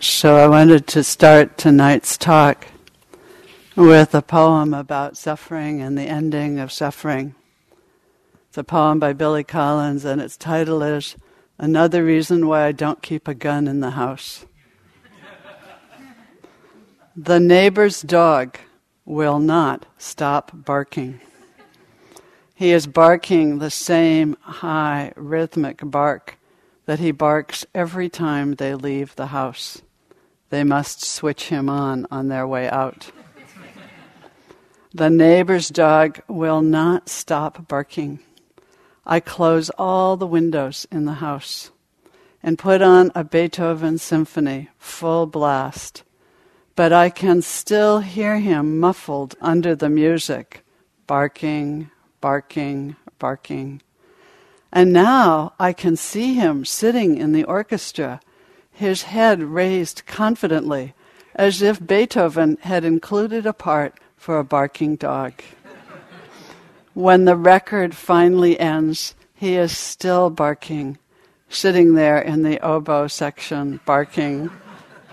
So I wanted to start tonight's talk with a poem about suffering and the ending of suffering. It's a poem by Billy Collins, and its title is Another Reason Why I Don't Keep a Gun in the House. the neighbor's dog will not stop barking. He is barking the same high, rhythmic bark that he barks every time they leave the house. They must switch him on on their way out. the neighbor's dog will not stop barking. I close all the windows in the house and put on a Beethoven symphony full blast, but I can still hear him muffled under the music, barking, barking, barking. And now I can see him sitting in the orchestra his head raised confidently, as if Beethoven had included a part for a barking dog. when the record finally ends, he is still barking, sitting there in the oboe section, barking,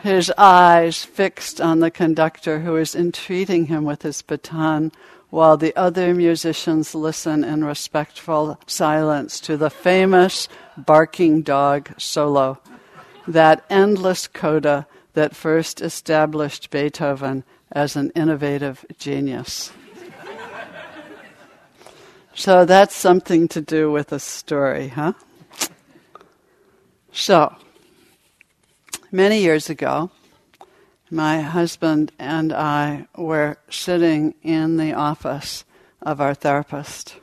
his eyes fixed on the conductor who is entreating him with his baton while the other musicians listen in respectful silence to the famous barking dog solo that endless coda that first established Beethoven as an innovative genius. so that's something to do with a story, huh? So, many years ago, my husband and I were sitting in the office of our therapist.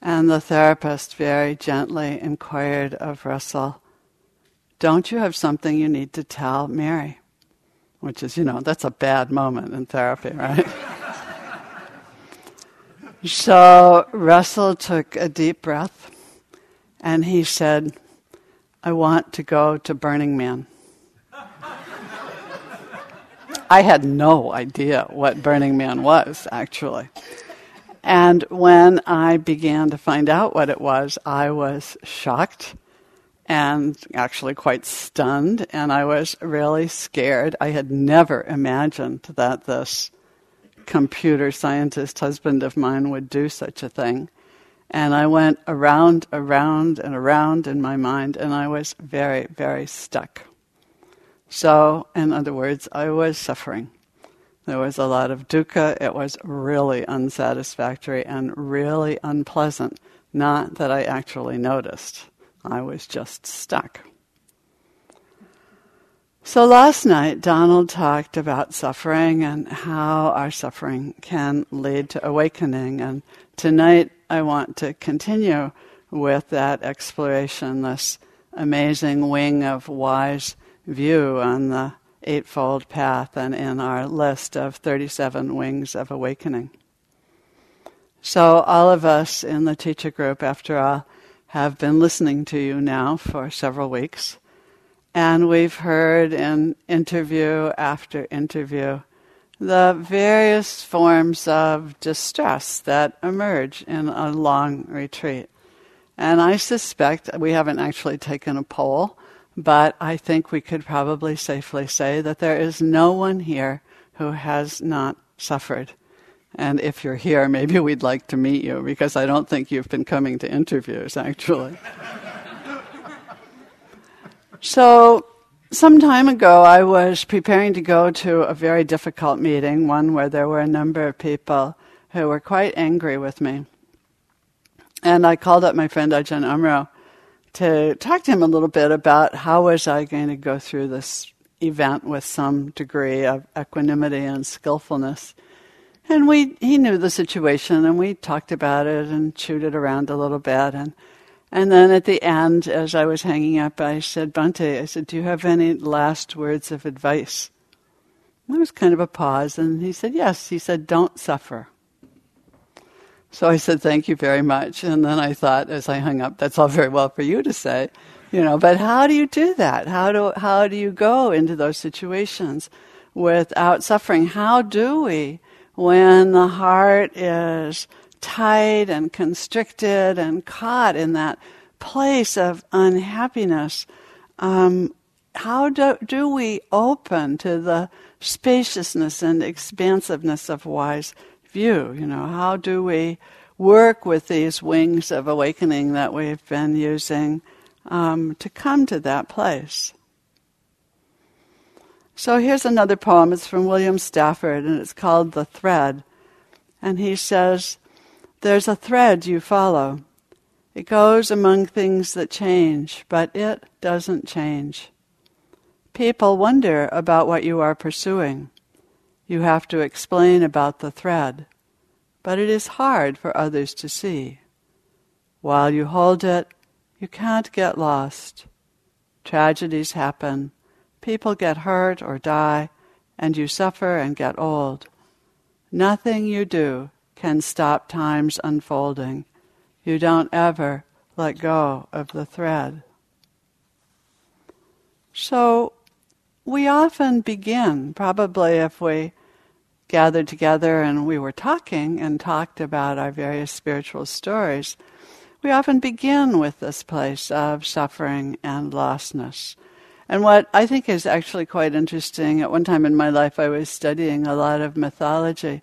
And the therapist very gently inquired of Russell, don't you have something you need to tell Mary? Which is, you know, that's a bad moment in therapy, right? so Russell took a deep breath and he said, I want to go to Burning Man. I had no idea what Burning Man was, actually. And when I began to find out what it was, I was shocked and actually quite stunned, and I was really scared. I had never imagined that this computer scientist husband of mine would do such a thing. And I went around, around, and around in my mind, and I was very, very stuck. So, in other words, I was suffering. There was a lot of dukkha. It was really unsatisfactory and really unpleasant. Not that I actually noticed. I was just stuck. So last night, Donald talked about suffering and how our suffering can lead to awakening. And tonight, I want to continue with that exploration, this amazing wing of wise view on the Eightfold Path and in our list of 37 wings of awakening. So, all of us in the teacher group, after all, have been listening to you now for several weeks. And we've heard in interview after interview the various forms of distress that emerge in a long retreat. And I suspect we haven't actually taken a poll, but I think we could probably safely say that there is no one here who has not suffered. And if you're here, maybe we'd like to meet you because I don't think you've been coming to interviews, actually. so, some time ago, I was preparing to go to a very difficult meeting, one where there were a number of people who were quite angry with me. And I called up my friend Ajahn Amaro to talk to him a little bit about how was I going to go through this event with some degree of equanimity and skillfulness. And we, he knew the situation, and we talked about it and chewed it around a little bit. And, and then at the end, as I was hanging up, I said, Bhante, I said, do you have any last words of advice? there was kind of a pause, and he said, yes. He said, don't suffer. So I said, thank you very much. And then I thought, as I hung up, that's all very well for you to say, you know, but how do you do that? How do, how do you go into those situations without suffering? How do we when the heart is tight and constricted and caught in that place of unhappiness, um, how do, do we open to the spaciousness and expansiveness of wise view? You know, how do we work with these wings of awakening that we've been using um, to come to that place? So here's another poem. It's from William Stafford, and it's called The Thread. And he says, There's a thread you follow. It goes among things that change, but it doesn't change. People wonder about what you are pursuing. You have to explain about the thread, but it is hard for others to see. While you hold it, you can't get lost. Tragedies happen, people get hurt or die, and you suffer and get old. Nothing you do can stop time's unfolding. You don't ever let go of the thread. So, we often begin, probably if we gathered together and we were talking and talked about our various spiritual stories, we often begin with this place of suffering and lostness. And what I think is actually quite interesting, at one time in my life I was studying a lot of mythology.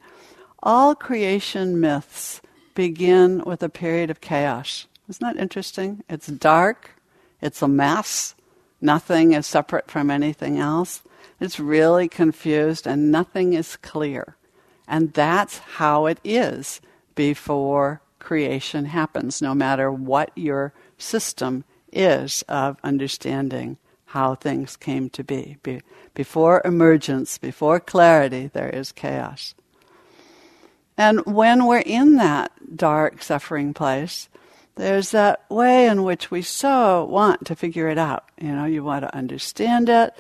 All creation myths begin with a period of chaos. Isn't that interesting? It's dark, it's a mess, Nothing is separate from anything else. It's really confused and nothing is clear. And that's how it is before creation happens, no matter what your system is of understanding how things came to be. be. Before emergence, before clarity, there is chaos. And when we're in that dark, suffering place, there's that way in which we so want to figure it out. You know, you want to understand it,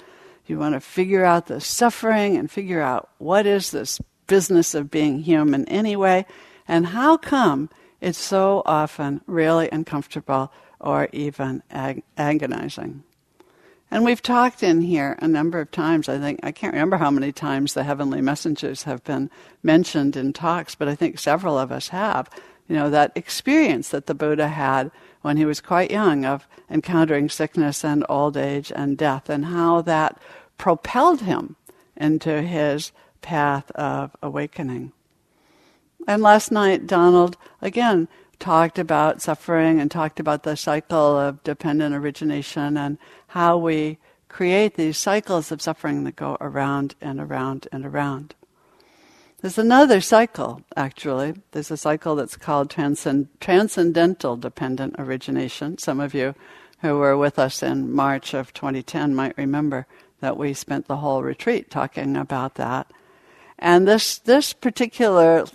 you want to figure out the suffering and figure out what is this business of being human anyway, and how come it's so often really uncomfortable or even ag- agonizing. And we've talked in here a number of times. I think, I can't remember how many times the heavenly messengers have been mentioned in talks, but I think several of us have you know, that experience that the Buddha had when he was quite young of encountering sickness and old age and death, and how that propelled him into his path of awakening. And last night, Donald again talked about suffering and talked about the cycle of dependent origination and how we create these cycles of suffering that go around and around and around. There's another cycle, actually. There's a cycle that's called transcend- transcendental dependent origination. Some of you who were with us in March of 2010 might remember that we spent the whole retreat talking about that. And this, this particular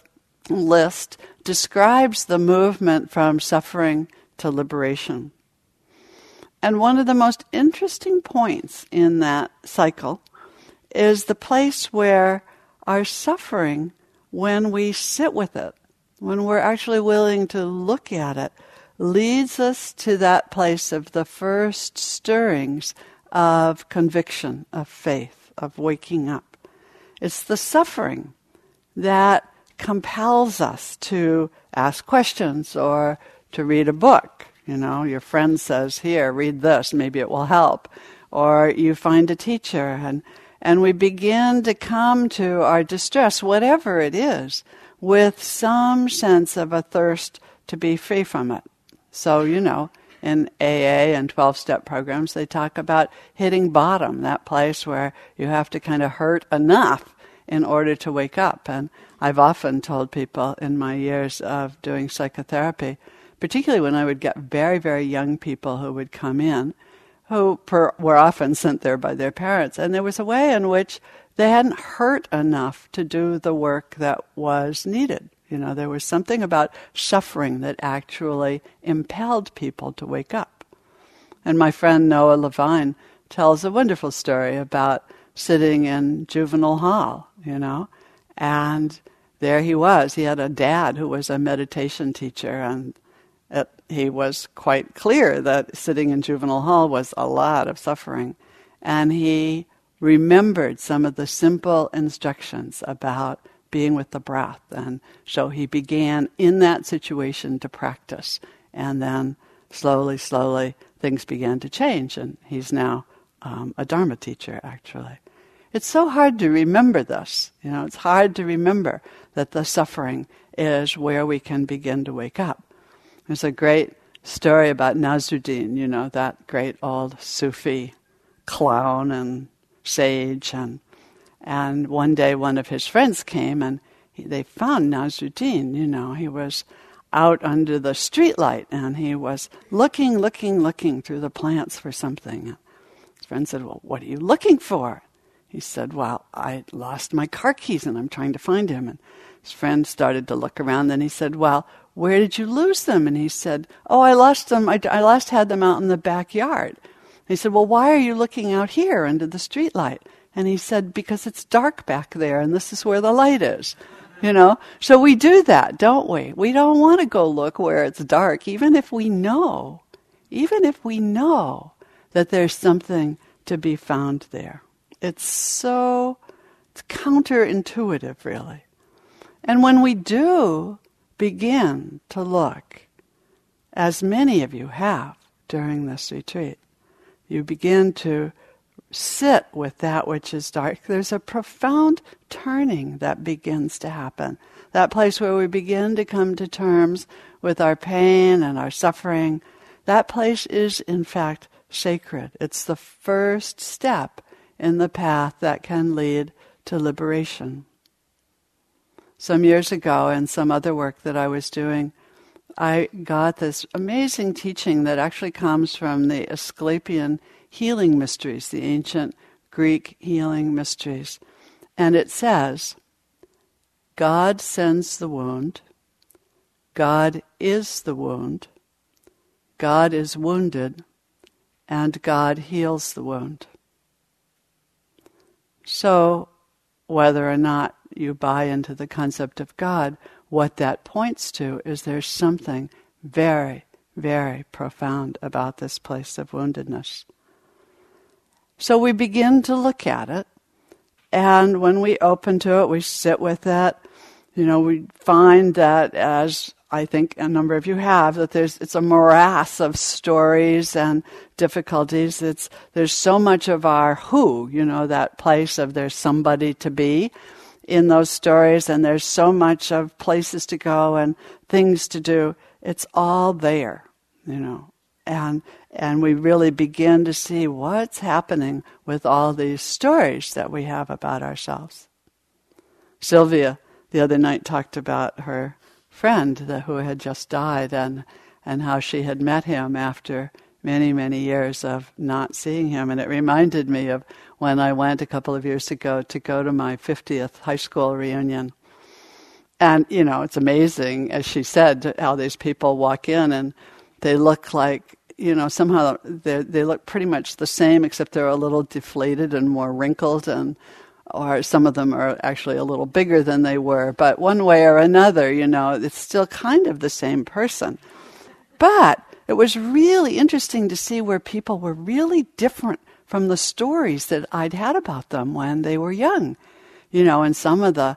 list describes the movement from suffering to liberation. And one of the most interesting points in that cycle is the place where our suffering when we sit with it, when we're actually willing to look at it, leads us to that place of the first stirrings of conviction, of faith, of waking up. It's the suffering that compels us to ask questions or to read a book. You know, your friend says, Here, read this, maybe it will help. Or you find a teacher and and we begin to come to our distress, whatever it is, with some sense of a thirst to be free from it. So, you know, in AA and 12 step programs, they talk about hitting bottom, that place where you have to kind of hurt enough in order to wake up. And I've often told people in my years of doing psychotherapy, particularly when I would get very, very young people who would come in who per, were often sent there by their parents. And there was a way in which they hadn't hurt enough to do the work that was needed. You know, there was something about suffering that actually impelled people to wake up. And my friend Noah Levine tells a wonderful story about sitting in juvenile hall, you know, and there he was. He had a dad who was a meditation teacher, and it, he was quite clear that sitting in juvenile hall was a lot of suffering. And he remembered some of the simple instructions about being with the breath. And so he began in that situation to practice. And then slowly, slowly, things began to change. And he's now um, a Dharma teacher, actually. It's so hard to remember this. You know, it's hard to remember that the suffering is where we can begin to wake up. There's a great story about Nasruddin, you know, that great old Sufi clown and sage. And, and one day one of his friends came and he, they found Nasruddin, you know, he was out under the streetlight and he was looking, looking, looking through the plants for something. His friend said, Well, what are you looking for? He said, Well, I lost my car keys and I'm trying to find him. And his friend started to look around. Then he said, Well, where did you lose them? And he said, Oh, I lost them. I, I last had them out in the backyard. he said, Well, why are you looking out here under the streetlight? And he said, Because it's dark back there and this is where the light is. You know? So we do that, don't we? We don't want to go look where it's dark, even if we know, even if we know that there's something to be found there. It's so, it's counterintuitive, really. And when we do begin to look, as many of you have during this retreat, you begin to sit with that which is dark, there's a profound turning that begins to happen. That place where we begin to come to terms with our pain and our suffering, that place is in fact sacred. It's the first step in the path that can lead to liberation. Some years ago, in some other work that I was doing, I got this amazing teaching that actually comes from the Asclepian healing mysteries, the ancient Greek healing mysteries. And it says, God sends the wound, God is the wound, God is wounded, and God heals the wound. So, whether or not you buy into the concept of God, what that points to is there's something very, very profound about this place of woundedness. So we begin to look at it, and when we open to it, we sit with it. You know, we find that, as I think a number of you have, that there's it's a morass of stories and difficulties. It's there's so much of our who, you know, that place of there's somebody to be in those stories, and there's so much of places to go and things to do. It's all there, you know, and and we really begin to see what's happening with all these stories that we have about ourselves. Sylvia the other night talked about her friend who had just died and and how she had met him after many many years of not seeing him and it reminded me of when I went a couple of years ago to go to my 50th high school reunion and you know it's amazing as she said how these people walk in and they look like you know, somehow they look pretty much the same, except they're a little deflated and more wrinkled, and or some of them are actually a little bigger than they were. But one way or another, you know, it's still kind of the same person. But it was really interesting to see where people were really different from the stories that I'd had about them when they were young. You know, and some of the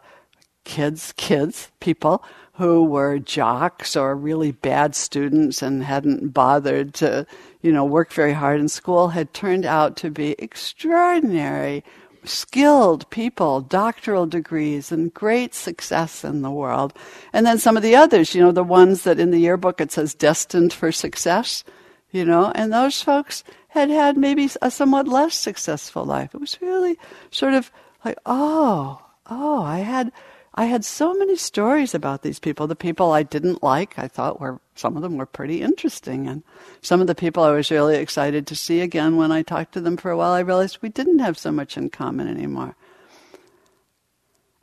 kids, kids, people who were jocks or really bad students and hadn't bothered to, you know, work very hard in school had turned out to be extraordinary, skilled people, doctoral degrees, and great success in the world. And then some of the others, you know, the ones that in the yearbook it says destined for success, you know, and those folks had had maybe a somewhat less successful life. It was really sort of like, oh, oh, I had I had so many stories about these people. The people I didn't like, I thought were some of them were pretty interesting, and some of the people I was really excited to see again. When I talked to them for a while, I realized we didn't have so much in common anymore.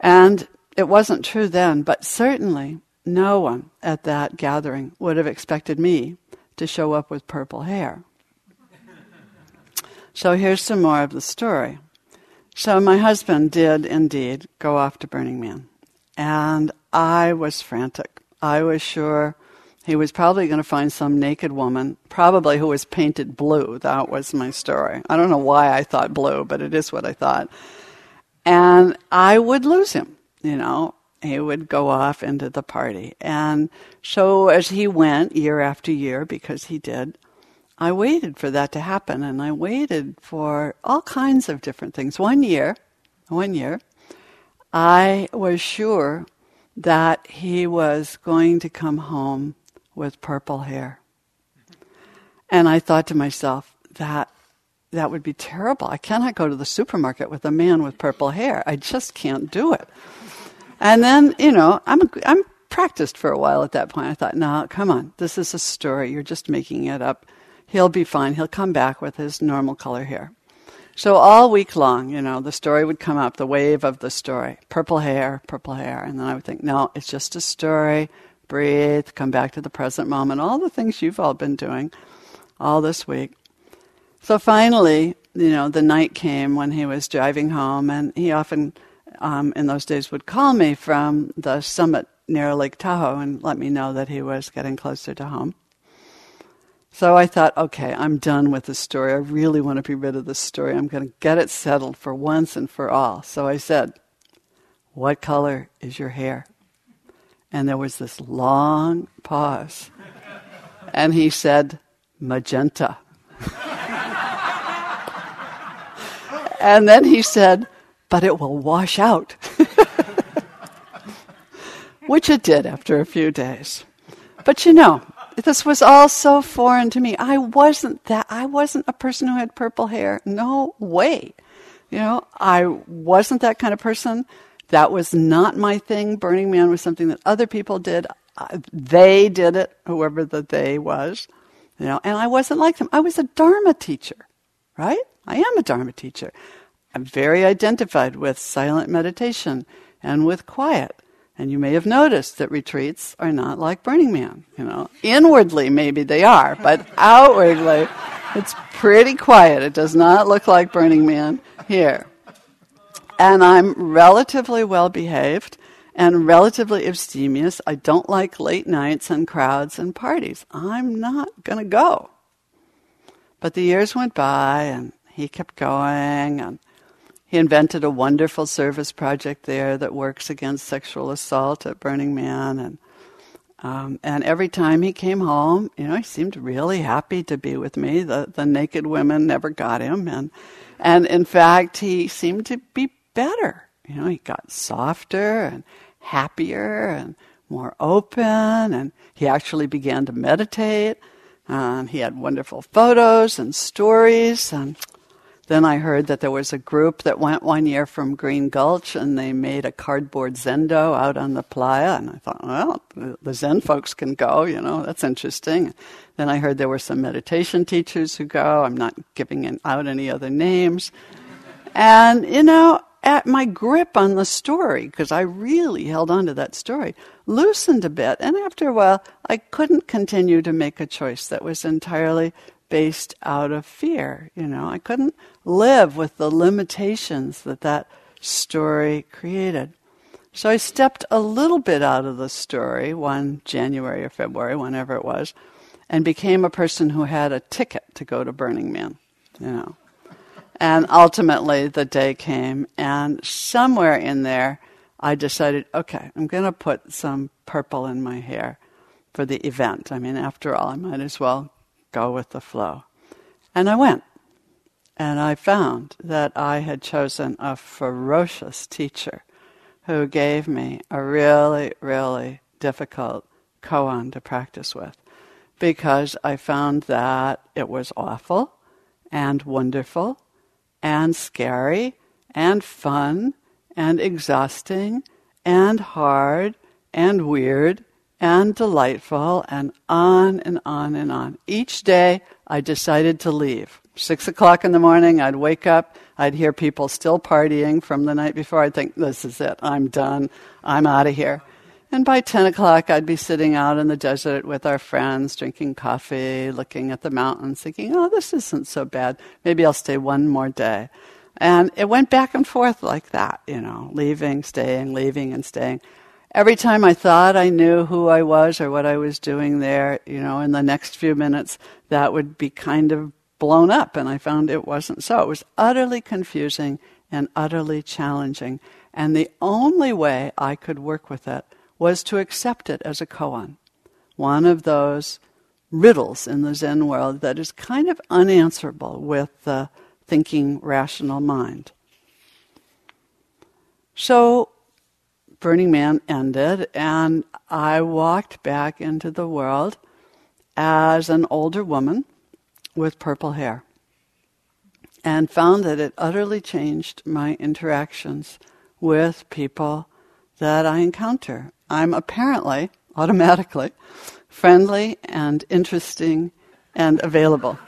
And it wasn't true then, but certainly no one at that gathering would have expected me to show up with purple hair. so here's some more of the story. So my husband did indeed go off to Burning Man. And I was frantic. I was sure he was probably going to find some naked woman, probably who was painted blue. That was my story. I don't know why I thought blue, but it is what I thought. And I would lose him, you know. He would go off into the party. And so as he went year after year, because he did, I waited for that to happen, and I waited for all kinds of different things. One year, one year, I was sure that he was going to come home with purple hair. And I thought to myself, that that would be terrible. I cannot go to the supermarket with a man with purple hair. I just can't do it. And then, you know, I'm I'm practiced for a while at that point. I thought, no, come on, this is a story. You're just making it up. He'll be fine. He'll come back with his normal color hair. So all week long, you know, the story would come up, the wave of the story. Purple hair, purple hair. And then I would think, no, it's just a story. Breathe, come back to the present moment. All the things you've all been doing all this week. So finally, you know, the night came when he was driving home, and he often, um, in those days, would call me from the summit near Lake Tahoe and let me know that he was getting closer to home. So I thought, okay, I'm done with the story. I really want to be rid of this story. I'm going to get it settled for once and for all. So I said, What color is your hair? And there was this long pause. And he said, Magenta. And then he said, But it will wash out. Which it did after a few days. But you know, this was all so foreign to me. I wasn't that, I wasn't a person who had purple hair. No way. You know, I wasn't that kind of person. That was not my thing. Burning Man was something that other people did. They did it, whoever the they was. You know, and I wasn't like them. I was a Dharma teacher, right? I am a Dharma teacher. I'm very identified with silent meditation and with quiet. And you may have noticed that retreats are not like Burning Man. You know, inwardly maybe they are, but outwardly it's pretty quiet. It does not look like Burning Man here. And I'm relatively well behaved and relatively abstemious. I don't like late nights and crowds and parties. I'm not going to go. But the years went by and he kept going and he invented a wonderful service project there that works against sexual assault at Burning Man and um, and every time he came home, you know, he seemed really happy to be with me. The the naked women never got him, and and in fact, he seemed to be better. You know, he got softer and happier and more open, and he actually began to meditate. And he had wonderful photos and stories, and then I heard that there was a group that went one year from Green Gulch and they made a cardboard zendo out on the playa. And I thought, well, the Zen folks can go, you know, that's interesting. Then I heard there were some meditation teachers who go. I'm not giving out any other names. And, you know, at my grip on the story, because I really held on to that story, loosened a bit. And after a while, I couldn't continue to make a choice that was entirely based out of fear. You know, I couldn't live with the limitations that that story created. So I stepped a little bit out of the story one January or February, whenever it was, and became a person who had a ticket to go to Burning Man. You know. And ultimately the day came and somewhere in there I decided, okay, I'm going to put some purple in my hair for the event. I mean, after all, I might as well go with the flow. And I went. And I found that I had chosen a ferocious teacher who gave me a really, really difficult koan to practice with because I found that it was awful and wonderful and scary and fun and exhausting and hard and weird and delightful and on and on and on. Each day I decided to leave. Six o'clock in the morning, I'd wake up, I'd hear people still partying from the night before. I'd think, this is it, I'm done, I'm out of here. And by 10 o'clock, I'd be sitting out in the desert with our friends, drinking coffee, looking at the mountains, thinking, oh, this isn't so bad. Maybe I'll stay one more day. And it went back and forth like that, you know, leaving, staying, leaving, and staying every time I thought I knew who I was or what I was doing there, you know, in the next few minutes, that would be kind of blown up. And I found it wasn't so. It was utterly confusing and utterly challenging. And the only way I could work with it was to accept it as a koan. One of those riddles in the Zen world that is kind of unanswerable with the thinking, rational mind. So, Burning Man ended, and I walked back into the world as an older woman with purple hair and found that it utterly changed my interactions with people that I encounter. I'm apparently, automatically, friendly and interesting and available.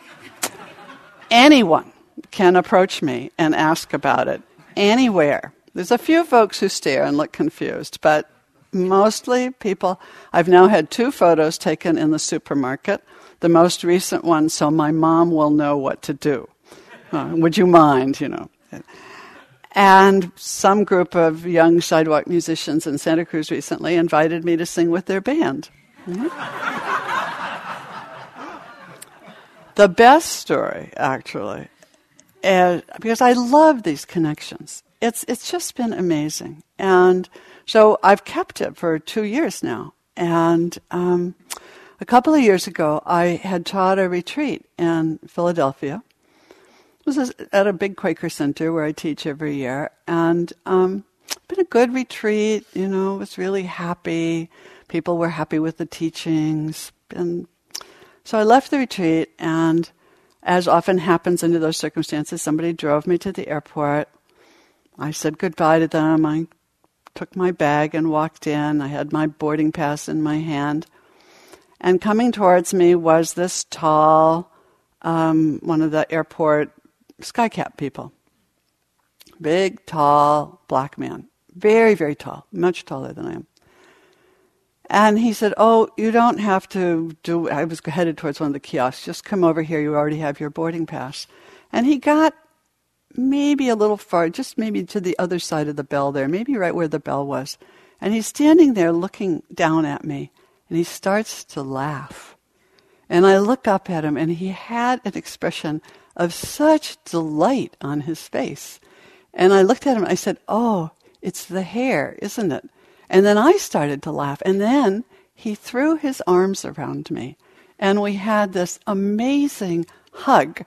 Anyone can approach me and ask about it anywhere. There's a few folks who stare and look confused, but mostly people. I've now had two photos taken in the supermarket, the most recent one, so my mom will know what to do. Uh, would you mind, you know? And some group of young sidewalk musicians in Santa Cruz recently invited me to sing with their band. The best story, actually, is, because I love these connections. It's, it's just been amazing. And so I've kept it for two years now. And um, a couple of years ago, I had taught a retreat in Philadelphia. It was at a big Quaker center where I teach every year. And um, been a good retreat, you know, was really happy. People were happy with the teachings. And so I left the retreat, and as often happens under those circumstances, somebody drove me to the airport. I said goodbye to them. I took my bag and walked in. I had my boarding pass in my hand. And coming towards me was this tall, um, one of the airport skycap people. Big, tall, black man. Very, very tall. Much taller than I am. And he said, Oh, you don't have to do. I was headed towards one of the kiosks. Just come over here. You already have your boarding pass. And he got maybe a little far, just maybe to the other side of the bell there, maybe right where the bell was. And he's standing there looking down at me. And he starts to laugh. And I look up at him, and he had an expression of such delight on his face. And I looked at him, and I said, Oh, it's the hair, isn't it? And then I started to laugh. And then he threw his arms around me. And we had this amazing hug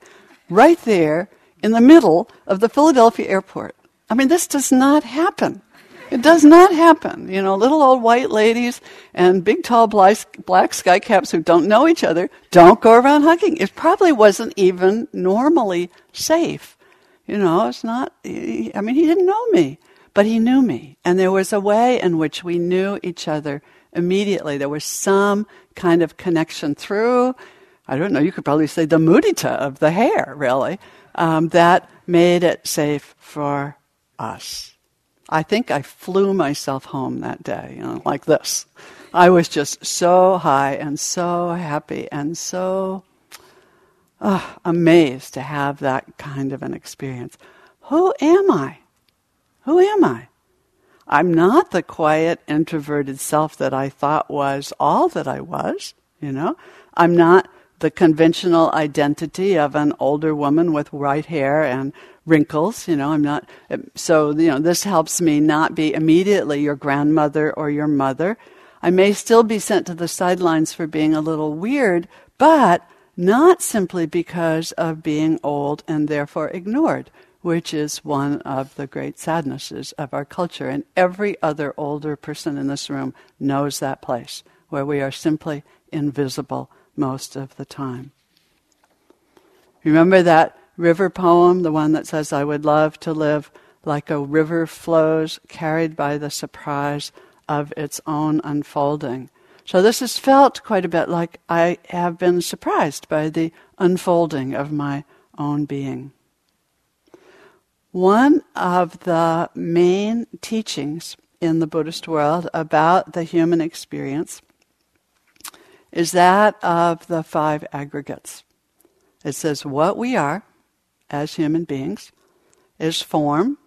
right there in the middle of the Philadelphia airport. I mean, this does not happen. It does not happen. You know, little old white ladies and big tall black, sky caps who don't know each other don't go around hugging. It probably wasn't even normally safe. You know, it's not, I mean, he didn't know me. But he knew me, and there was a way in which we knew each other immediately. There was some kind of connection through, I don't know, you could probably say the mudita of the hair, really, um, that made it safe for us. I think I flew myself home that day, you know, like this. I was just so high and so happy and so uh, amazed to have that kind of an experience. Who am I? Who am I? I'm not the quiet, introverted self that I thought was all that I was, you know? I'm not the conventional identity of an older woman with white hair and wrinkles, you know, I'm not, so, you know, this helps me not be immediately your grandmother or your mother. I may still be sent to the sidelines for being a little weird, but not simply because of being old and therefore ignored which is one of the great sadnesses of our culture. And every other older person in this room knows that place where we are simply invisible most of the time. Remember that river poem, the one that says, I would love to live like a river flows, carried by the surprise of its own unfolding. So this has felt quite a bit like I have been surprised by the unfolding of my own being. One of the main teachings in the Buddhist world about the human experience is that of the five aggregates. It says what we are as human beings is form,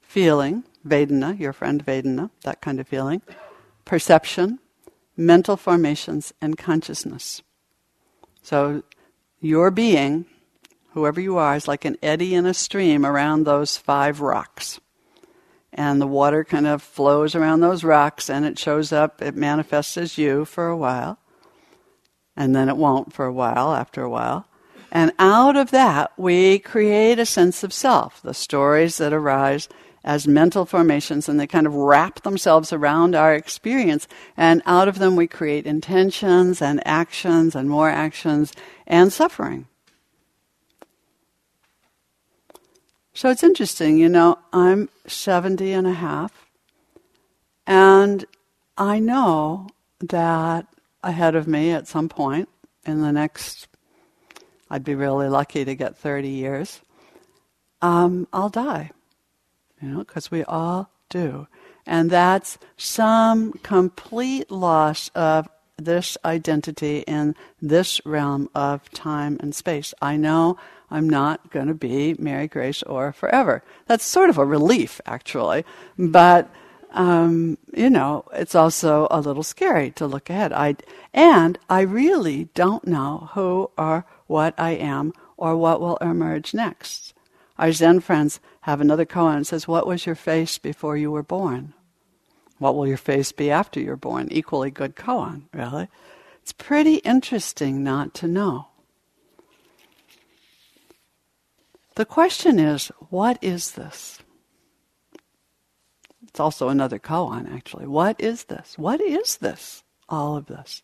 feeling, Vedana, your friend Vedana, that kind of feeling, perception, mental formations, and consciousness. So your being whoever you are, is like an eddy in a stream around those five rocks. And the water kind of flows around those rocks and it shows up, it manifests as you for a while. And then it won't for a while, after a while. And out of that, we create a sense of self, the stories that arise as mental formations, and they kind of wrap themselves around our experience. And out of them, we create intentions and actions and more actions and suffering. So it's interesting, you know, I'm 70 and a half, and I know that ahead of me at some point in the next, I'd be really lucky to get 30 years, um, I'll die. You know, because we all do. And that's some complete loss of this identity in this realm of time and space. I know I'm not going to be Mary Grace Orr forever. That's sort of a relief, actually. But, um, you know, it's also a little scary to look ahead. I, and I really don't know who or what I am or what will emerge next. Our Zen friends have another koan says, What was your face before you were born? What will your face be after you're born? Equally good koan, really. It's pretty interesting not to know. The question is, what is this? It's also another koan, actually. What is this? What is this? All of this.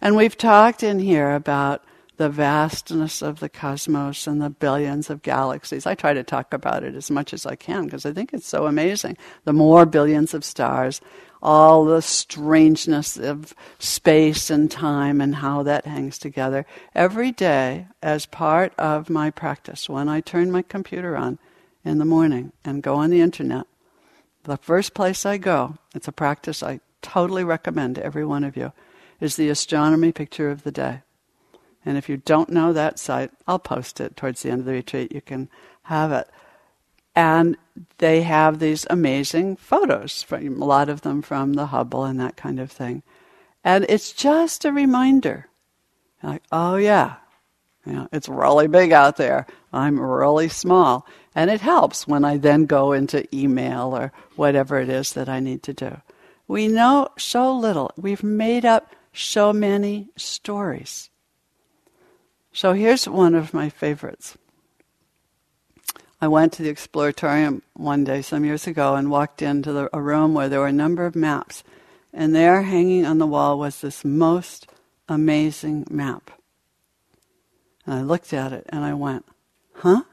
And we've talked in here about the vastness of the cosmos and the billions of galaxies. I try to talk about it as much as I can because I think it's so amazing. The more billions of stars, all the strangeness of space and time and how that hangs together. Every day, as part of my practice, when I turn my computer on in the morning and go on the internet, the first place I go, it's a practice I totally recommend to every one of you, is the astronomy picture of the day. And if you don't know that site, I'll post it towards the end of the retreat. You can have it. And they have these amazing photos, from, a lot of them from the Hubble and that kind of thing. And it's just a reminder. Like, oh yeah, you know, it's really big out there. I'm really small. And it helps when I then go into email or whatever it is that I need to do. We know so little. We've made up so many stories. So here's one of my favorites. I went to the Exploratorium one day some years ago and walked into the, a room where there were a number of maps. And there, hanging on the wall, was this most amazing map. And I looked at it and I went, huh?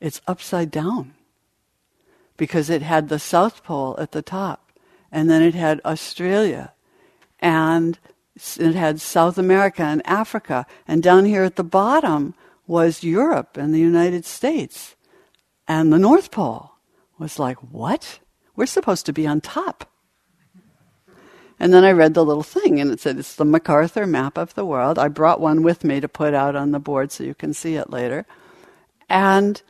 It's upside down. Because it had the South Pole at the top, and then it had Australia, and it had South America and Africa, and down here at the bottom was Europe and the United States. And the North Pole was like, what? We're supposed to be on top. And then I read the little thing, and it said it's the McArthur map of the world. I brought one with me to put out on the board so you can see it later. And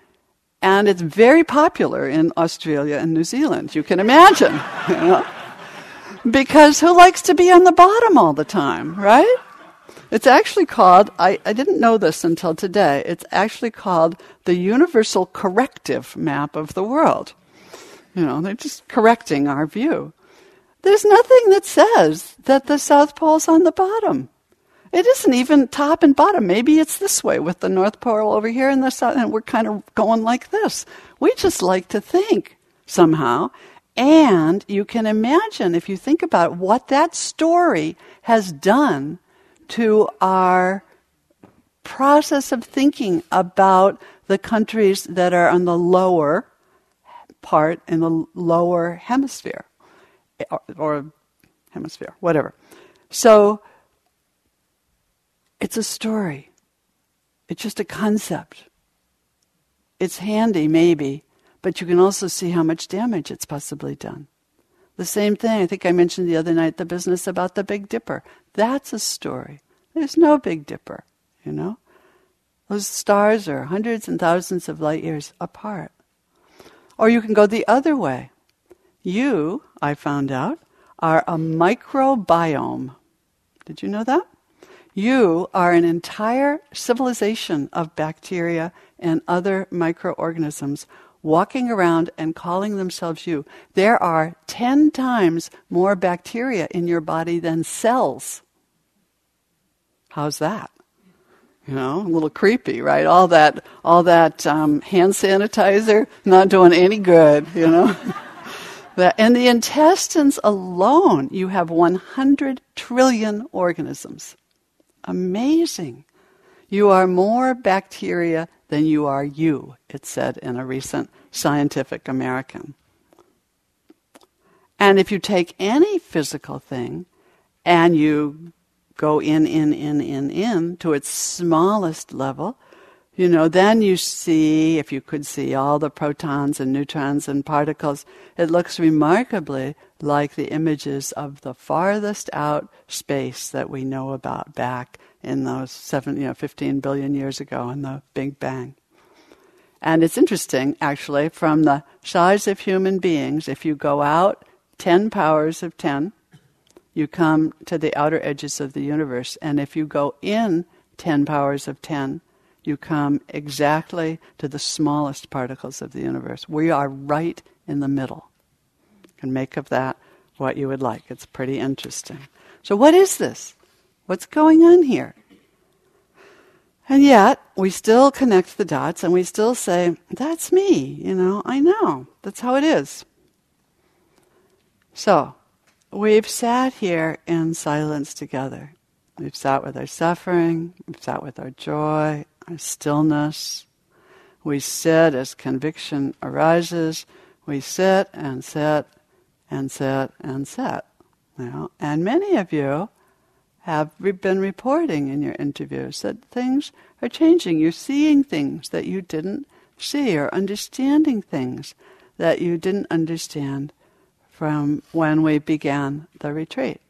and it's very popular in Australia and New Zealand. You can imagine. You know? Because who likes to be on the bottom all the time, right? It's actually called, I, I didn't know this until today, it's actually called the Universal Corrective Map of the World. You know, they're just correcting our view. There's nothing that says that the South Pole's on the bottom. It isn't even top and bottom. Maybe it's this way with the North Pole over here and the South, and we're kind of going like this. We just like to think somehow and you can imagine, if you think about what that story has done to our process of thinking about the countries that are on the lower part in the lower hemisphere or, or hemisphere, whatever. So it's a story. It's just a concept. It's handy, maybe, but you can also see how much damage it's possibly done. The same thing, I think I mentioned the other night, the business about the Big Dipper. That's a story. There's no Big Dipper, you know? Those stars are hundreds and thousands of light years apart. Or you can go the other way. You, I found out, are a microbiome. Did you know that? You are an entire civilization of bacteria and other microorganisms walking around and calling themselves you. There are 10 times more bacteria in your body than cells. How's that? You know, a little creepy, right? All that, all that um, hand sanitizer not doing any good. You know. in the intestines alone, you have 100 trillion organisms. Amazing. You are more bacteria than you are you, it said in a recent Scientific American. And if you take any physical thing and you go in, in, in, in, in to its smallest level, you know, then you see, if you could see all the protons and neutrons and particles, it looks remarkably like the images of the farthest out space that we know about back in those seven, you know, 15 billion years ago in the Big Bang. And it's interesting, actually, from the size of human beings, if you go out 10 powers of 10, you come to the outer edges of the universe. And if you go in 10 powers of 10, you come exactly to the smallest particles of the universe. We are right in the middle. Can make of that what you would like. It's pretty interesting. So, what is this? What's going on here? And yet, we still connect the dots and we still say, that's me, you know, I know, that's how it is. So, we've sat here in silence together. We've sat with our suffering, we've sat with our joy, our stillness. We sit as conviction arises. We sit and sit and sit and sit. You know? And many of you have been reporting in your interviews that things are changing. You're seeing things that you didn't see or understanding things that you didn't understand from when we began the retreat.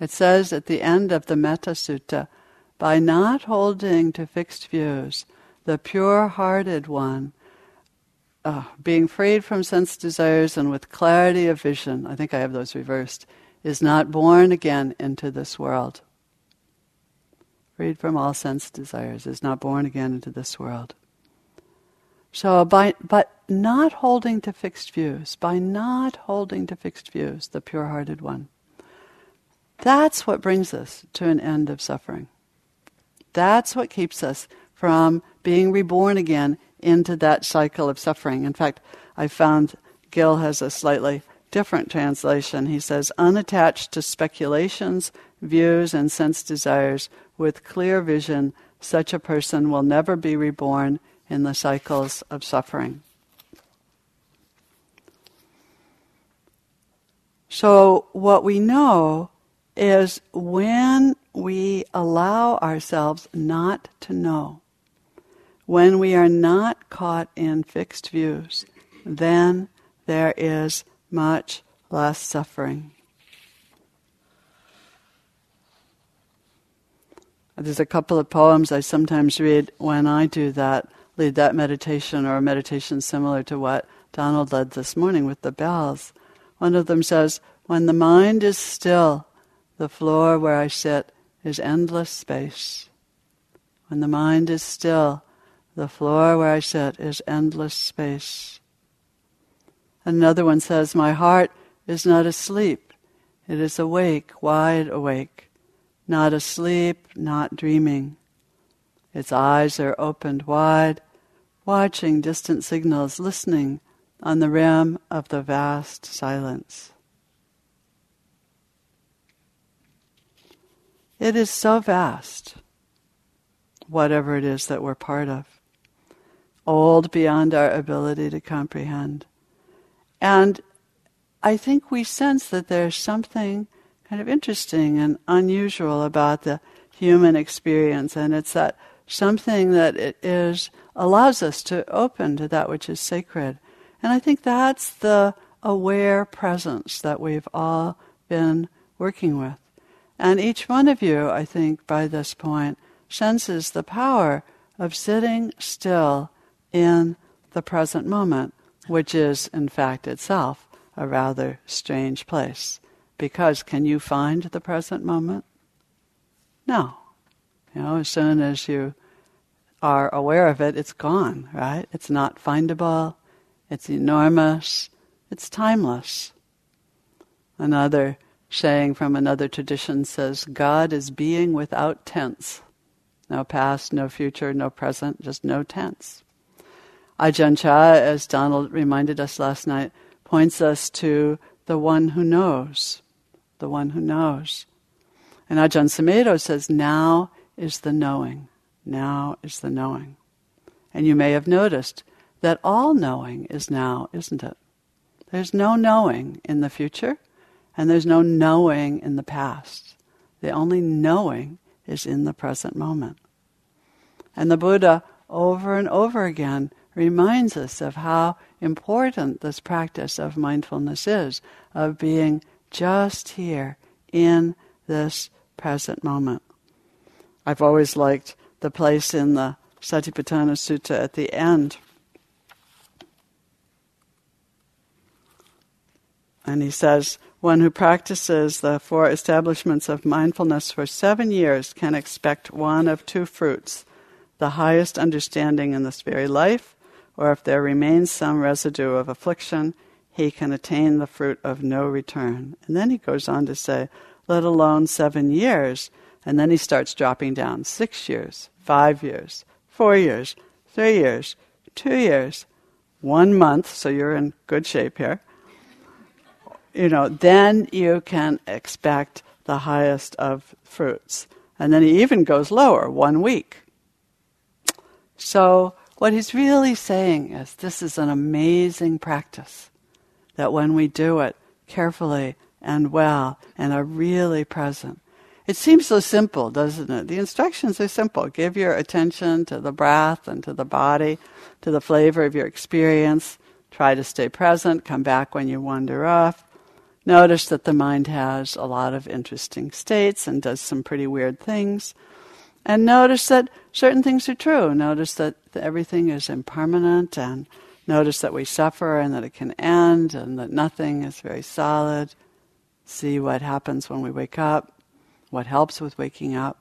It says at the end of the Metta Sutta, by not holding to fixed views, the pure hearted one, uh, being freed from sense desires and with clarity of vision, I think I have those reversed, is not born again into this world. Freed from all sense desires, is not born again into this world. So, by, but not holding to fixed views, by not holding to fixed views, the pure hearted one, that's what brings us to an end of suffering. That's what keeps us from being reborn again into that cycle of suffering. In fact, I found Gil has a slightly different translation. He says, unattached to speculations, views, and sense desires, with clear vision, such a person will never be reborn in the cycles of suffering. So, what we know is when we allow ourselves not to know, when we are not caught in fixed views, then there is much less suffering. There's a couple of poems I sometimes read when I do that, lead that meditation or a meditation similar to what Donald led this morning with the bells. One of them says, When the mind is still, the floor where I sit is endless space. When the mind is still, the floor where I sit is endless space. Another one says, My heart is not asleep, it is awake, wide awake, not asleep, not dreaming. Its eyes are opened wide, watching distant signals, listening on the rim of the vast silence. It is so vast, whatever it is that we're part of, old beyond our ability to comprehend. And I think we sense that there's something kind of interesting and unusual about the human experience, and it's that something that it is allows us to open to that which is sacred. And I think that's the aware presence that we've all been working with. And each one of you, I think, by this point, senses the power of sitting still in the present moment which is, in fact, itself a rather strange place. Because can you find the present moment? No. You know, as soon as you are aware of it, it's gone, right? It's not findable, it's enormous, it's timeless. Another saying from another tradition says, God is being without tense. No past, no future, no present, just no tense. Ajahn Chah, as Donald reminded us last night, points us to the one who knows, the one who knows. And Ajahn Sumedho says, now is the knowing. Now is the knowing. And you may have noticed that all knowing is now, isn't it? There's no knowing in the future, and there's no knowing in the past. The only knowing is in the present moment. And the Buddha, over and over again, reminds us of how important this practice of mindfulness is, of being just here in this present moment. I've always liked the place in the Satipatthana Sutta at the end. And he says, one who practices the four establishments of mindfulness for seven years can expect one of two fruits the highest understanding in this very life, or if there remains some residue of affliction, he can attain the fruit of no return. And then he goes on to say, let alone seven years, and then he starts dropping down six years, five years, four years, three years, two years, one month, so you're in good shape here. You know, then you can expect the highest of fruits. And then he even goes lower, one week. So, what he's really saying is this is an amazing practice. That when we do it carefully and well and are really present, it seems so simple, doesn't it? The instructions are simple. Give your attention to the breath and to the body, to the flavor of your experience. Try to stay present. Come back when you wander off. Notice that the mind has a lot of interesting states and does some pretty weird things. And notice that certain things are true. Notice that everything is impermanent and notice that we suffer and that it can end and that nothing is very solid. See what happens when we wake up, what helps with waking up.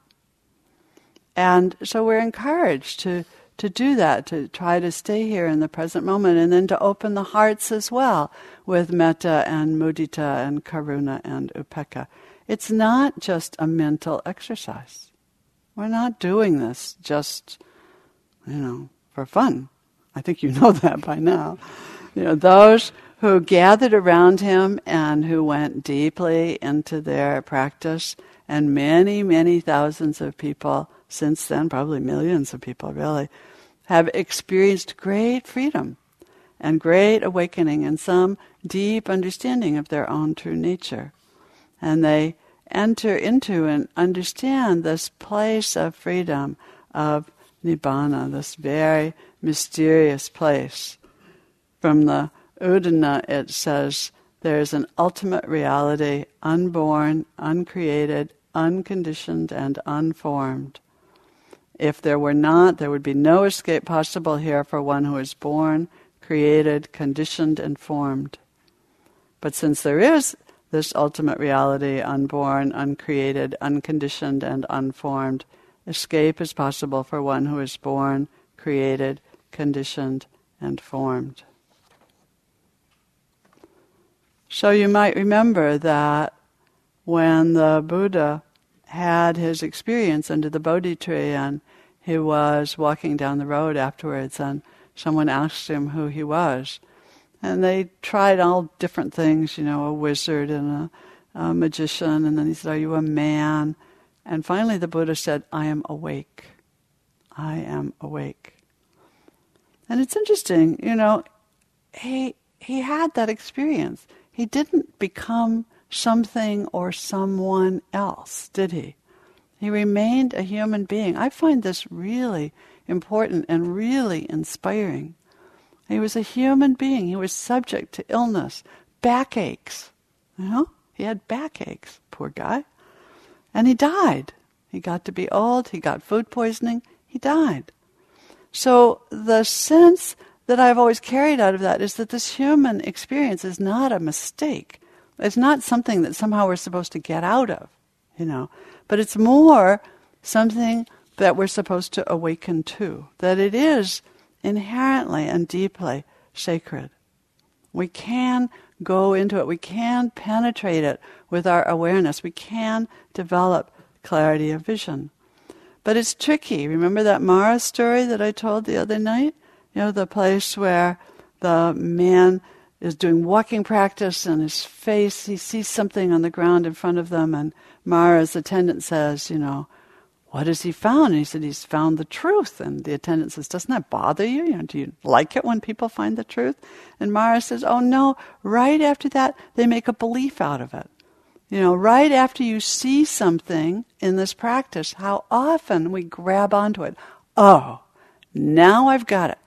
And so we're encouraged to, to do that, to try to stay here in the present moment, and then to open the hearts as well with metta and mudita and karuna and upekkha. It's not just a mental exercise. We're not doing this just, you know, for fun. I think you know that by now. You know, those who gathered around him and who went deeply into their practice, and many, many thousands of people since then, probably millions of people really, have experienced great freedom and great awakening and some deep understanding of their own true nature. And they enter into and understand this place of freedom, of nibbana, this very mysterious place. From the Udana, it says, there is an ultimate reality, unborn, uncreated, unconditioned, and unformed. If there were not, there would be no escape possible here for one who is born, created, conditioned, and formed. But since there is this ultimate reality, unborn, uncreated, unconditioned, and unformed. Escape is possible for one who is born, created, conditioned, and formed. So you might remember that when the Buddha had his experience under the Bodhi tree and he was walking down the road afterwards and someone asked him who he was, and they tried all different things, you know, a wizard and a, a magician. And then he said, Are you a man? And finally the Buddha said, I am awake. I am awake. And it's interesting, you know, he, he had that experience. He didn't become something or someone else, did he? He remained a human being. I find this really important and really inspiring. He was a human being. He was subject to illness, backaches. You know, he had backaches, poor guy. And he died. He got to be old, he got food poisoning, he died. So the sense that I've always carried out of that is that this human experience is not a mistake. It's not something that somehow we're supposed to get out of, you know, but it's more something that we're supposed to awaken to. That it is inherently and deeply sacred. We can go into it. We can penetrate it with our awareness. We can develop clarity of vision. But it's tricky. Remember that Mara story that I told the other night? You know, the place where the man is doing walking practice and his face, he sees something on the ground in front of them, and Mara's attendant says, you know, what has he found? And he said, he's found the truth. And the attendant says, doesn't that bother you? you know, do you like it when people find the truth? And Mara says, oh no, right after that, they make a belief out of it. You know, right after you see something in this practice, how often we grab onto it. Oh, now I've got it.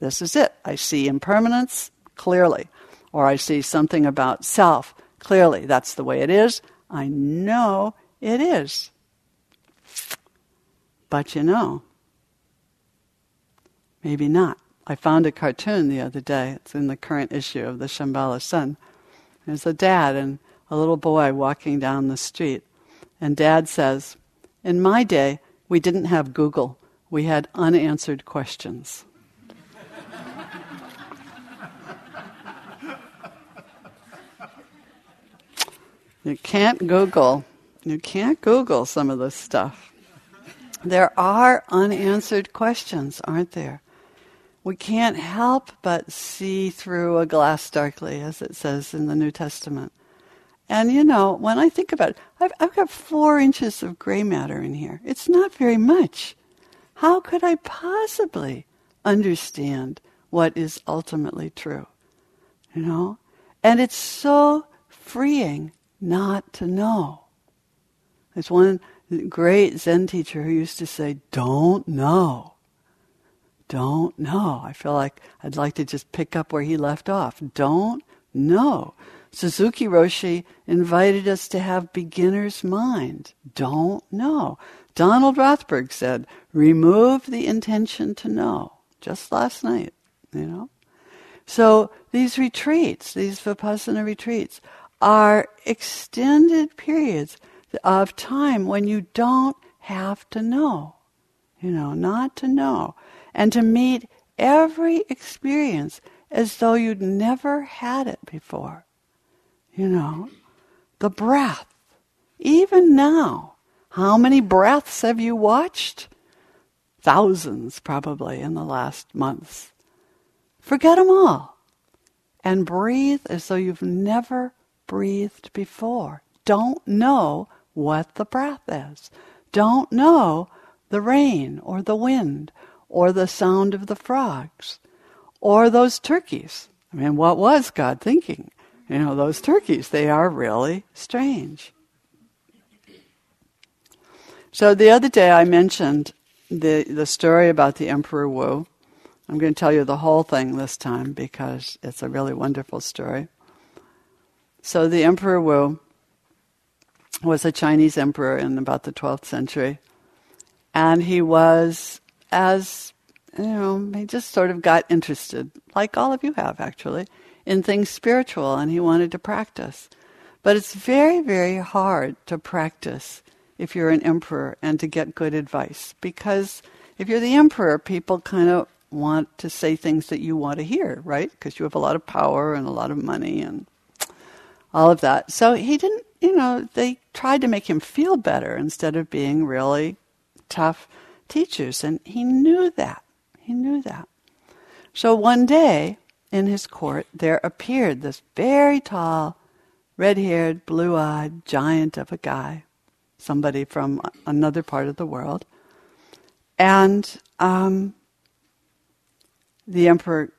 This is it. I see impermanence clearly. Or I see something about self clearly. That's the way it is. I know it is. But you know, maybe not. I found a cartoon the other day. It's in the current issue of the Shambhala Sun. There's a dad and a little boy walking down the street. And dad says, In my day, we didn't have Google, we had unanswered questions. you can't Google. You can't Google some of this stuff. There are unanswered questions, aren't there? We can't help but see through a glass darkly, as it says in the New Testament. And you know, when I think about it, I've, I've got four inches of gray matter in here. It's not very much. How could I possibly understand what is ultimately true? You know? And it's so freeing not to know. There's one great Zen teacher who used to say, Don't know. Don't know. I feel like I'd like to just pick up where he left off. Don't know. Suzuki Roshi invited us to have beginner's mind. Don't know. Donald Rothberg said, remove the intention to know. Just last night, you know? So these retreats, these Vipassana retreats, are extended periods of time when you don't have to know. You know, not to know. And to meet every experience as though you'd never had it before. You know, the breath. Even now, how many breaths have you watched? Thousands, probably, in the last months. Forget them all. And breathe as though you've never breathed before. Don't know what the breath is. Don't know the rain or the wind or the sound of the frogs or those turkeys. I mean, what was God thinking? You know, those turkeys, they are really strange. So the other day I mentioned the, the story about the Emperor Wu. I'm going to tell you the whole thing this time because it's a really wonderful story. So the Emperor Wu was a Chinese emperor in about the 12th century. And he was, as, you know, he just sort of got interested, like all of you have actually, in things spiritual and he wanted to practice. But it's very, very hard to practice if you're an emperor and to get good advice. Because if you're the emperor, people kind of want to say things that you want to hear, right? Because you have a lot of power and a lot of money and all of that. So he didn't you know, they tried to make him feel better instead of being really tough teachers. And he knew that. He knew that. So one day in his court, there appeared this very tall, red haired, blue eyed giant of a guy, somebody from another part of the world. And um, the emperor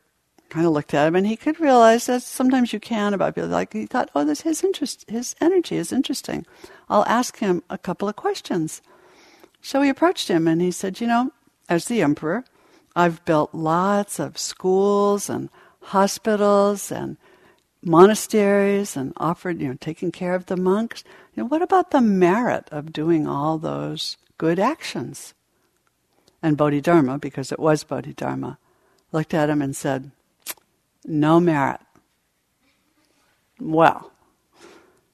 kind of looked at him, and he could realize that sometimes you can about people. Like he thought, oh, this his interest, his energy is interesting. I'll ask him a couple of questions. So he approached him, and he said, you know, as the emperor, I've built lots of schools and hospitals and monasteries and offered, you know, taking care of the monks. You know, what about the merit of doing all those good actions? And Bodhidharma, because it was Bodhidharma, looked at him and said, no merit. Well,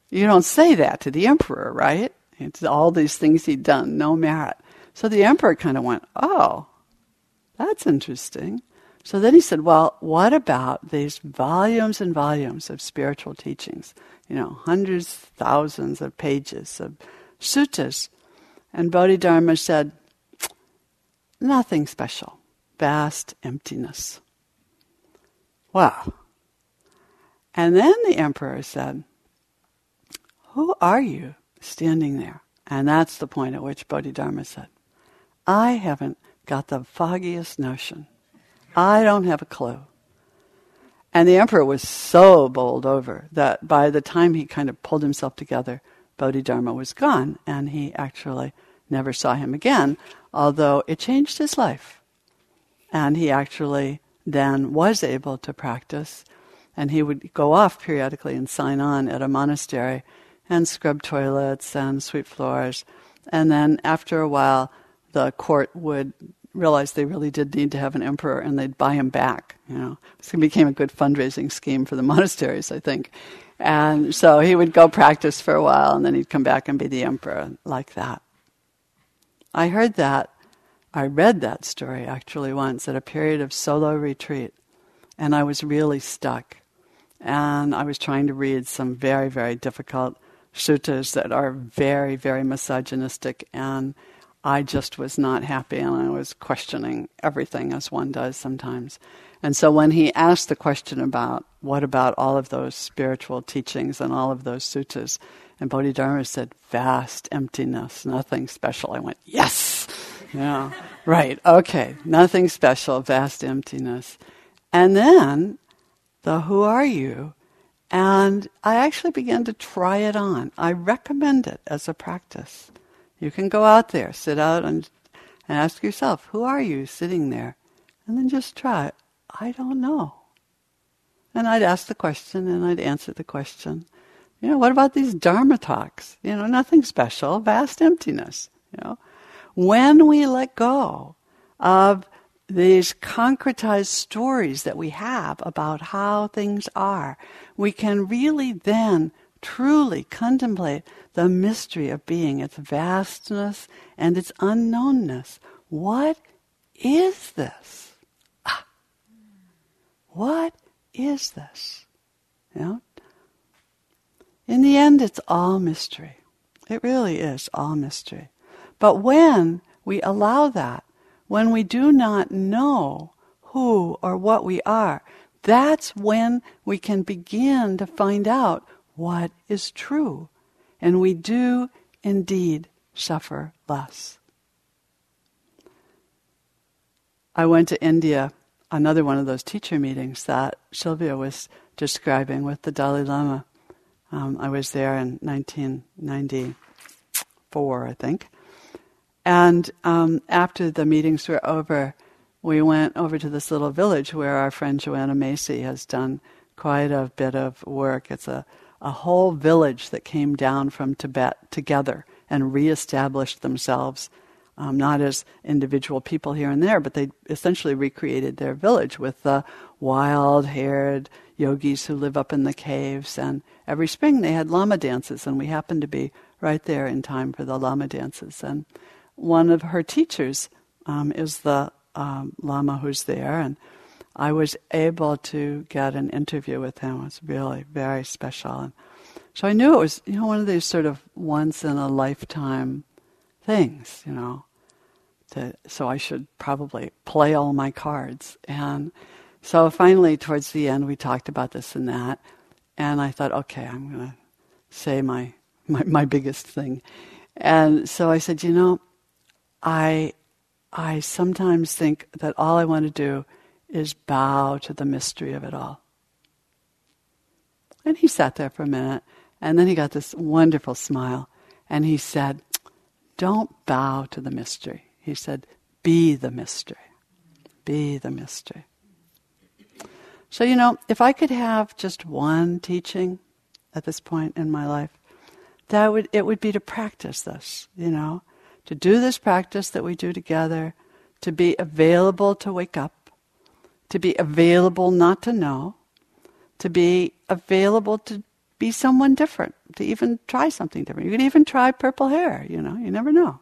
you don't say that to the emperor, right? It's all these things he'd done, no merit. So the emperor kind of went, oh, that's interesting. So then he said, Well, what about these volumes and volumes of spiritual teachings? You know, hundreds, thousands of pages of suttas. And Bodhidharma said, Nothing special, vast emptiness. Wow. And then the emperor said, Who are you standing there? And that's the point at which Bodhidharma said, I haven't got the foggiest notion. I don't have a clue. And the emperor was so bowled over that by the time he kind of pulled himself together, Bodhidharma was gone, and he actually never saw him again, although it changed his life. And he actually then was able to practice, and he would go off periodically and sign on at a monastery and scrub toilets and sweep floors. And then after a while, the court would realize they really did need to have an emperor and they'd buy him back. You know, it became a good fundraising scheme for the monasteries, I think. And so he would go practice for a while and then he'd come back and be the emperor like that. I heard that, I read that story actually once at a period of solo retreat and I was really stuck. And I was trying to read some very, very difficult suttas that are very, very misogynistic and I just was not happy and I was questioning everything as one does sometimes. And so when he asked the question about what about all of those spiritual teachings and all of those suttas, and Bodhidharma said, vast emptiness, nothing special. I went, yes! Yeah, right, okay, nothing special, vast emptiness. And then the who are you? And I actually began to try it on. I recommend it as a practice. You can go out there, sit out and, and ask yourself, who are you sitting there? And then just try, I don't know. And I'd ask the question and I'd answer the question. You know, what about these Dharma talks? You know, nothing special, vast emptiness. You know, when we let go of these concretized stories that we have about how things are, we can really then truly contemplate the mystery of being, its vastness and its unknownness. What is this? Ah. What is this? You know? In the end, it's all mystery. It really is all mystery. But when we allow that, when we do not know who or what we are, that's when we can begin to find out what is true and we do indeed suffer less. I went to India, another one of those teacher meetings that Sylvia was describing with the Dalai Lama. Um, I was there in 1994, I think. And um, after the meetings were over, we went over to this little village where our friend Joanna Macy has done quite a bit of work. It's a a whole village that came down from Tibet together and reestablished themselves, um, not as individual people here and there, but they essentially recreated their village with the wild haired yogis who live up in the caves. And every spring they had Lama dances, and we happened to be right there in time for the Lama dances. And one of her teachers um, is the um, Lama who's there, and I was able to get an interview with him. It was really very special. And so I knew it was, you know, one of these sort of once in a lifetime things, you know. To, so I should probably play all my cards. And so finally, towards the end, we talked about this and that. And I thought, okay, I'm going to say my, my, my biggest thing. And so I said, you know, I, I sometimes think that all I want to do is bow to the mystery of it all. And he sat there for a minute, and then he got this wonderful smile, and he said, Don't bow to the mystery. He said, Be the mystery. Be the mystery. So, you know, if I could have just one teaching at this point in my life, that would it would be to practice this, you know, to do this practice that we do together, to be available to wake up, to be available not to know, to be available to be someone different, to even try something different. You could even try purple hair, you know, you never know.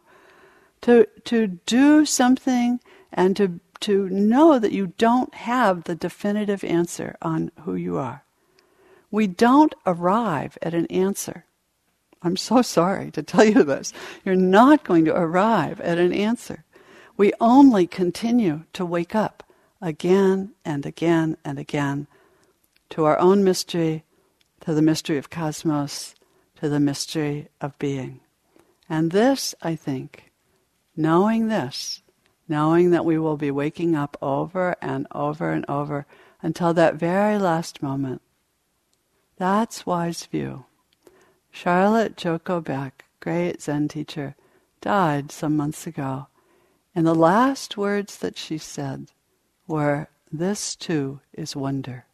To, to do something and to, to know that you don't have the definitive answer on who you are. We don't arrive at an answer. I'm so sorry to tell you this. You're not going to arrive at an answer. We only continue to wake up again and again and again to our own mystery, to the mystery of cosmos, to the mystery of being. And this, I think, knowing this, knowing that we will be waking up over and over and over until that very last moment, that's wise view. Charlotte Joko Beck, great Zen teacher, died some months ago. And the last words that she said were, This too is wonder.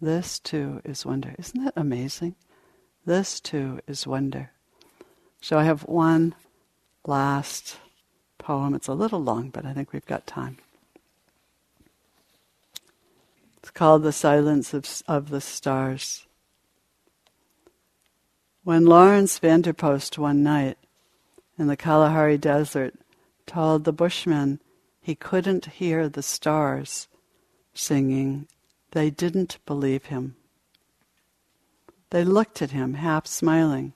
This too is wonder. Isn't that amazing? This too is wonder. So I have one last poem. It's a little long, but I think we've got time. It's called The Silence of, of the Stars. When Laurens van der Post one night in the Kalahari Desert told the Bushmen he couldn't hear the stars singing, they didn't believe him. They looked at him, half smiling.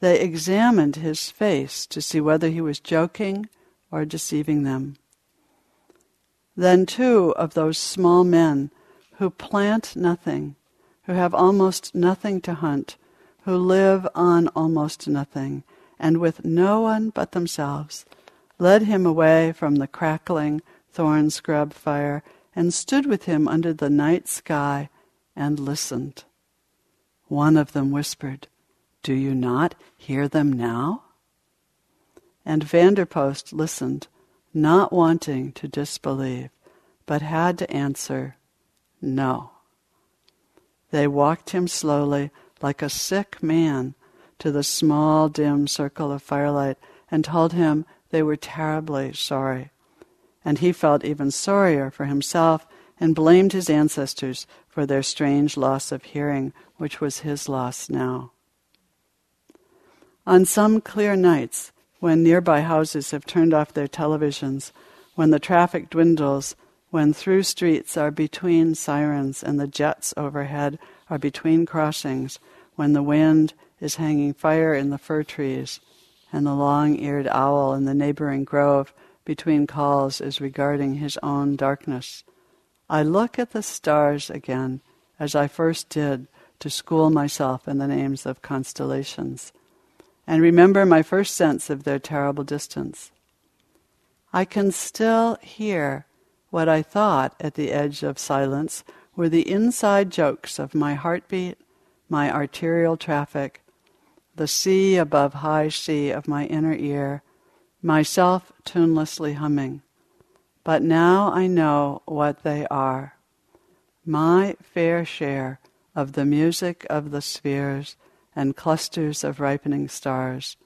They examined his face to see whether he was joking or deceiving them. Then two of those small men who plant nothing, who have almost nothing to hunt, who live on almost nothing, and with no one but themselves, led him away from the crackling thorn scrub fire, and stood with him under the night sky and listened. One of them whispered, Do you not hear them now? And van der Post listened, not wanting to disbelieve, but had to answer, No. They walked him slowly like a sick man to the small, dim circle of firelight and told him they were terribly sorry. And he felt even sorrier for himself and blamed his ancestors for their strange loss of hearing, which was his loss now. On some clear nights, when nearby houses have turned off their televisions, when the traffic dwindles, when through streets are between sirens and the jets overhead are between crossings, when the wind is hanging fire in the fir trees, and the long eared owl in the neighboring grove between calls is regarding his own darkness. I look at the stars again as I first did to school myself in the names of constellations, and remember my first sense of their terrible distance. I can still hear what I thought at the edge of silence were the inside jokes of my heartbeat my arterial traffic, the sea above high sea of my inner ear, myself tunelessly humming. But now I know what they are. My fair share of the music of the spheres and clusters of ripening stars,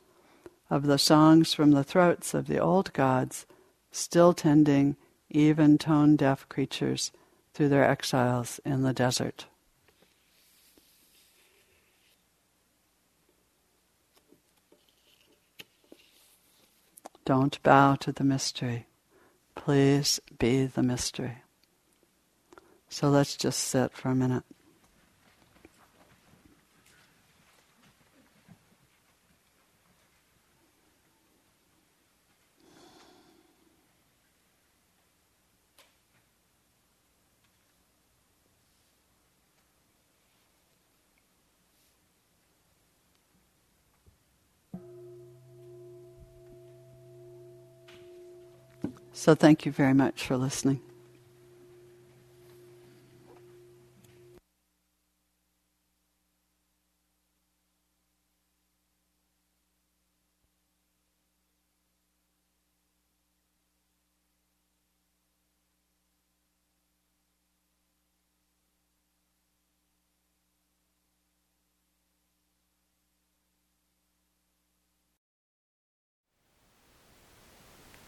of the songs from the throats of the old gods, still tending even tone deaf creatures through their exiles in the desert. Don't bow to the mystery. Please be the mystery. So let's just sit for a minute. So thank you very much for listening.